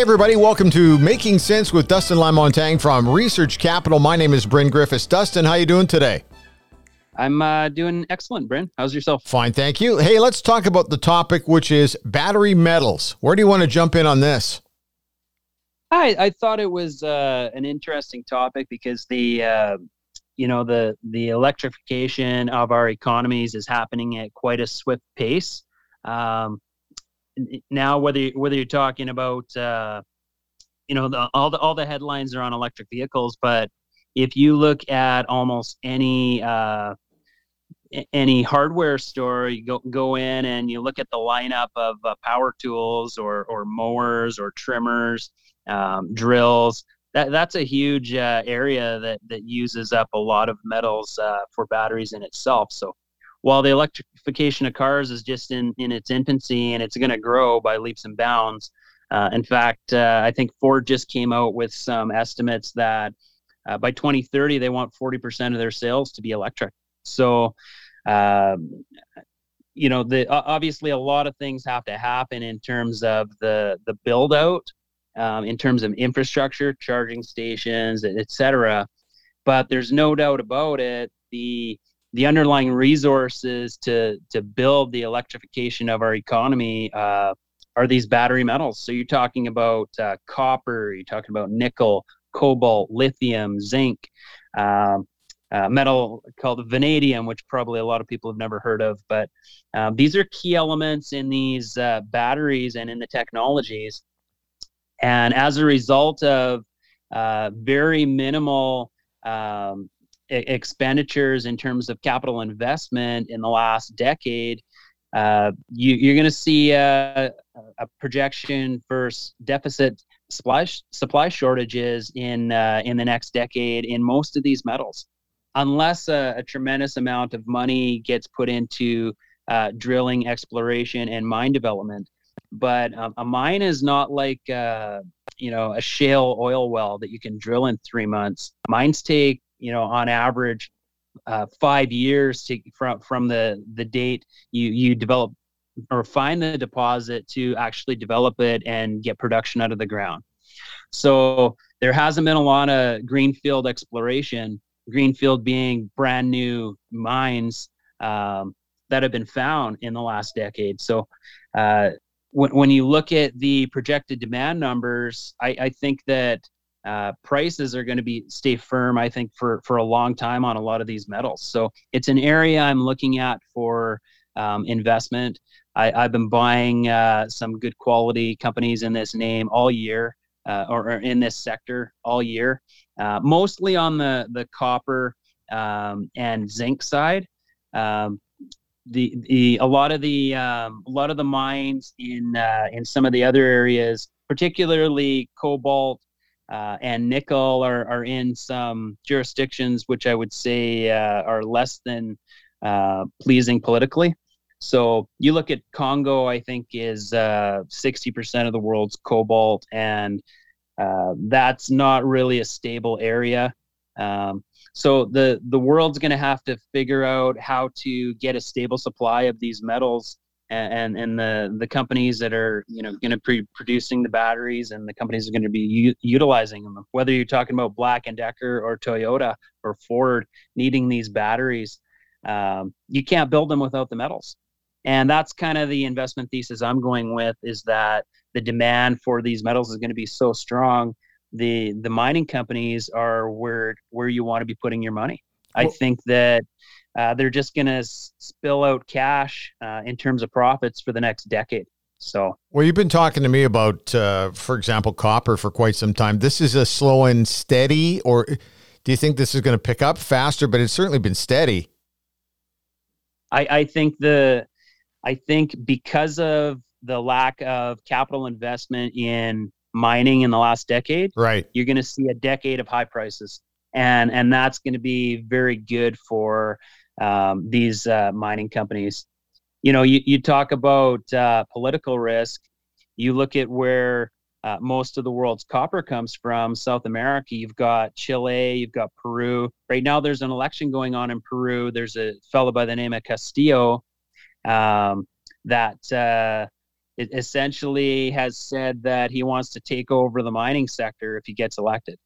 everybody, welcome to Making Sense with Dustin Lamontagne from Research Capital. My name is Bryn Griffiths. Dustin, how you doing today? I'm uh, doing excellent, Bryn. How's yourself? Fine, thank you. Hey, let's talk about the topic, which is battery metals. Where do you want to jump in on this? I, I thought it was uh, an interesting topic because the uh, you know the the electrification of our economies is happening at quite a swift pace. Um, now, whether whether you're talking about uh, you know the, all the all the headlines are on electric vehicles, but if you look at almost any uh, any hardware store, you go go in and you look at the lineup of uh, power tools or or mowers or trimmers, um, drills. That that's a huge uh, area that that uses up a lot of metals uh, for batteries in itself. So while the electrification of cars is just in in its infancy and it's going to grow by leaps and bounds. Uh, in fact, uh, I think Ford just came out with some estimates that uh, by 2030 they want 40% of their sales to be electric. So um, you know, the obviously a lot of things have to happen in terms of the the build out, um, in terms of infrastructure, charging stations, etc. But there's no doubt about it. The the underlying resources to to build the electrification of our economy uh, are these battery metals. So you're talking about uh, copper, you're talking about nickel, cobalt, lithium, zinc. Um, metal called vanadium, which probably a lot of people have never heard of. But um, these are key elements in these uh, batteries and in the technologies. And as a result of uh, very minimal um, expenditures in terms of capital investment in the last decade, uh, you, are going to see a, a, projection for deficit supply, supply shortages in uh, in the next decade in most of these metals unless a, a tremendous amount of money gets put into uh, drilling, exploration, and mine development. But um, a mine is not like uh, you know a shale oil well that you can drill in three months. Mines take you know on average uh, five years to from from the the date you you develop or find the deposit to actually develop it and get production out of the ground. So there hasn't been a lot of greenfield exploration greenfield being brand new mines um, that have been found in the last decade. So uh, when, when you look at the projected demand numbers, I, I think that uh, prices are going to be stay firm. I think for for a long time on a lot of these metals. So it's an area I'm looking at for um, investment. I, have been buying uh, some good quality companies in this name all year uh, or, or, in this sector all year, uh, mostly on the the copper um, and zinc side. Um, the the a lot of the um, a lot of the mines in uh, in some of the other areas, particularly cobalt uh, and nickel, are are in some jurisdictions which I would say uh, are less than uh, pleasing politically. So you look at Congo, I think is uh, 60% of the world's cobalt, and uh, that's not really a stable area. Um, so the the world's going to have to figure out how to get a stable supply of these metals, and and the the companies that are you know going to be producing the batteries and the companies are going to be u- utilizing them. Whether you're talking about Black and Decker or Toyota or Ford needing these batteries, um, you can't build them without the metals and that's kind of the investment thesis i'm going with is that the demand for these metals is going to be so strong the the mining companies are where where you want to be putting your money i think that uh, they're just going to spill out cash uh, in terms of profits for the next decade. So well you've been talking to me about uh, for example copper for quite some time. This is a slow and steady or do you think this is going to pick up faster? But it's certainly been steady. I, I think the I think because of the lack of capital investment in mining in the last decade, right, you're going to see a decade of high prices, and and that's going to be very good for um, these uh, mining companies. You know, you, you talk about uh, political risk. You look at where uh, most of the world's copper comes from, South America. You've got Chile, you've got Peru. Right now, there's an election going on in Peru. There's a fellow by the name of Castillo um, that uh, essentially has said that he wants to take over the mining sector if he gets elected.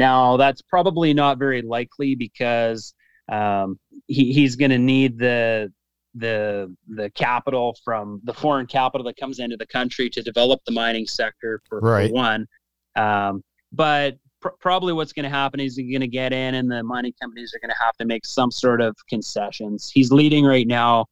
Now, that's probably not very likely because um, he, he's going to need the the the capital from the foreign capital that comes into the country to develop the mining sector for, right. for one. Um, but pr- probably what's going to happen is he's going to get in, and the mining companies are going to have to make some sort of concessions. He's leading right now,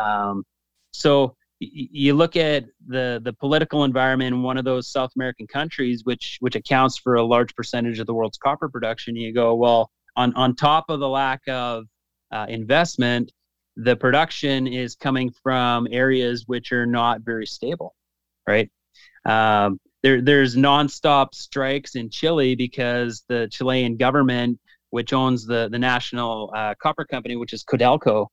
um, so you look at the the political environment in one of those South American countries, which which accounts for a large percentage of the world's copper production. You go well on on top of the lack of uh, investment, the production is coming from areas which are not very stable, right? Um, there there's nonstop strikes in Chile because the Chilean government, which owns the the national uh, copper company, which is Codelco.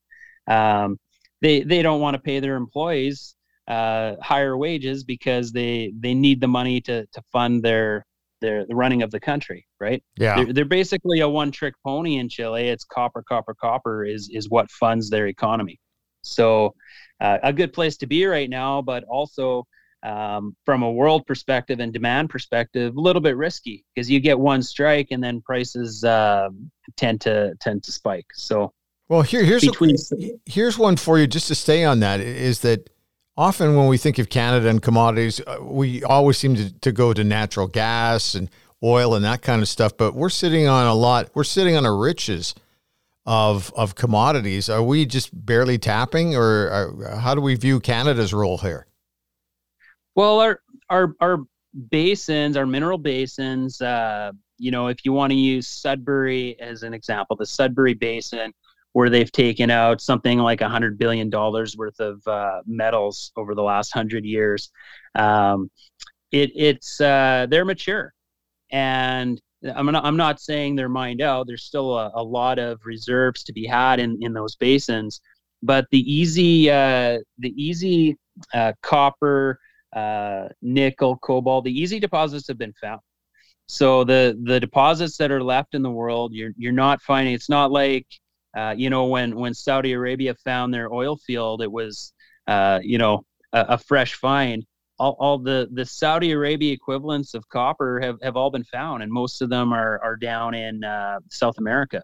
Um, they they don't want to pay their employees uh, higher wages because they they need the money to to fund their their the running of the country, right? Yeah, they're, they're basically a one trick pony in Chile. It's copper, copper, copper is is what funds their economy. So, uh, a good place to be right now, but also um, from a world perspective and demand perspective, a little bit risky because you get one strike and then prices uh, tend to tend to spike. So well, here, here's between, a, here's one for you just to stay on that is that often when we think of Canada and commodities, uh, we always seem to, to go to natural gas and oil and that kind of stuff. But we're sitting on a lot. We're sitting on a riches of of commodities. Are we just barely tapping, or are, uh, how do we view Canada's role here? Well, our our our basins, our mineral basins. Uh, you know, if you want to use Sudbury as an example, the Sudbury Basin where they've taken out something like a hundred billion dollars worth of uh, metals over the last hundred years. Um, it, it's uh, they're mature, and I'm not, I'm not saying they're mined out. There's still a, a lot of reserves to be had in, in those basins, but the easy uh, the easy uh, copper, uh, nickel, cobalt, the easy deposits have been found. So the the deposits that are left in the world, you're you're not finding. It's not like uh, you know, when when Saudi Arabia found their oil field, it was uh, you know a, a, fresh find. All, all the the Saudi Arabia equivalents of copper have, have all been found, and most of them are are down in uh, South America.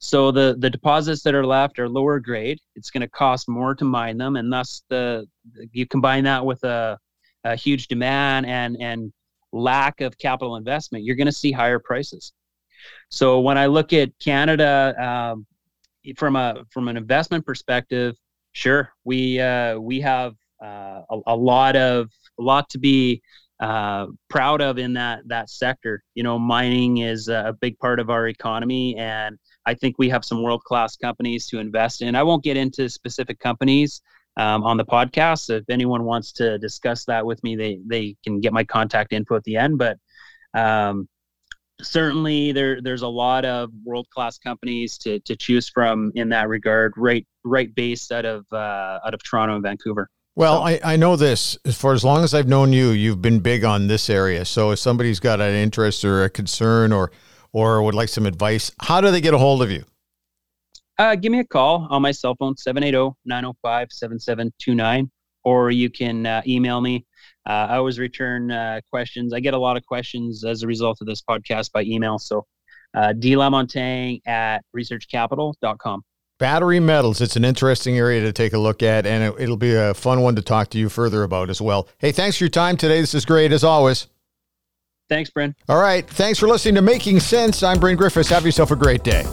So the the deposits that are left are lower grade. It's going to cost more to mine them, and thus the you combine that with a, a huge demand and and lack of capital investment, you're going to see higher prices. So when I look at Canada, um, from a from an investment perspective, sure, we uh, we have uh, a, a, lot of a lot to be uh, proud of in that that sector. You know, mining is a big part of our economy, and I think we have some world class companies to invest in. I won't get into specific companies um, on the podcast. If anyone wants to discuss that with me, they they can get my contact info at the end. But um, certainly there there's a lot of world class companies to to choose from in that regard right right based out of uh, out of Toronto and Vancouver. Well, so. I, I know this. For as long as I've known you, you've been big on this area. So if somebody's got an interest or a concern or or would like some advice, how do they get a hold of you? Uh, give me a call on my cell phone, 780-905-7729, or you can uh, email me uh, I always return uh, questions. I get a lot of questions as a result of this podcast by email. So, uh, dlamontagne at researchcapital.com. Battery metals. It's an interesting area to take a look at, and it, it'll be a fun one to talk to you further about as well. Hey, thanks for your time today. This is great as always. Thanks, Bryn. All right. Thanks for listening to Making Sense. I'm Bryn Griffiths. Have yourself a great day.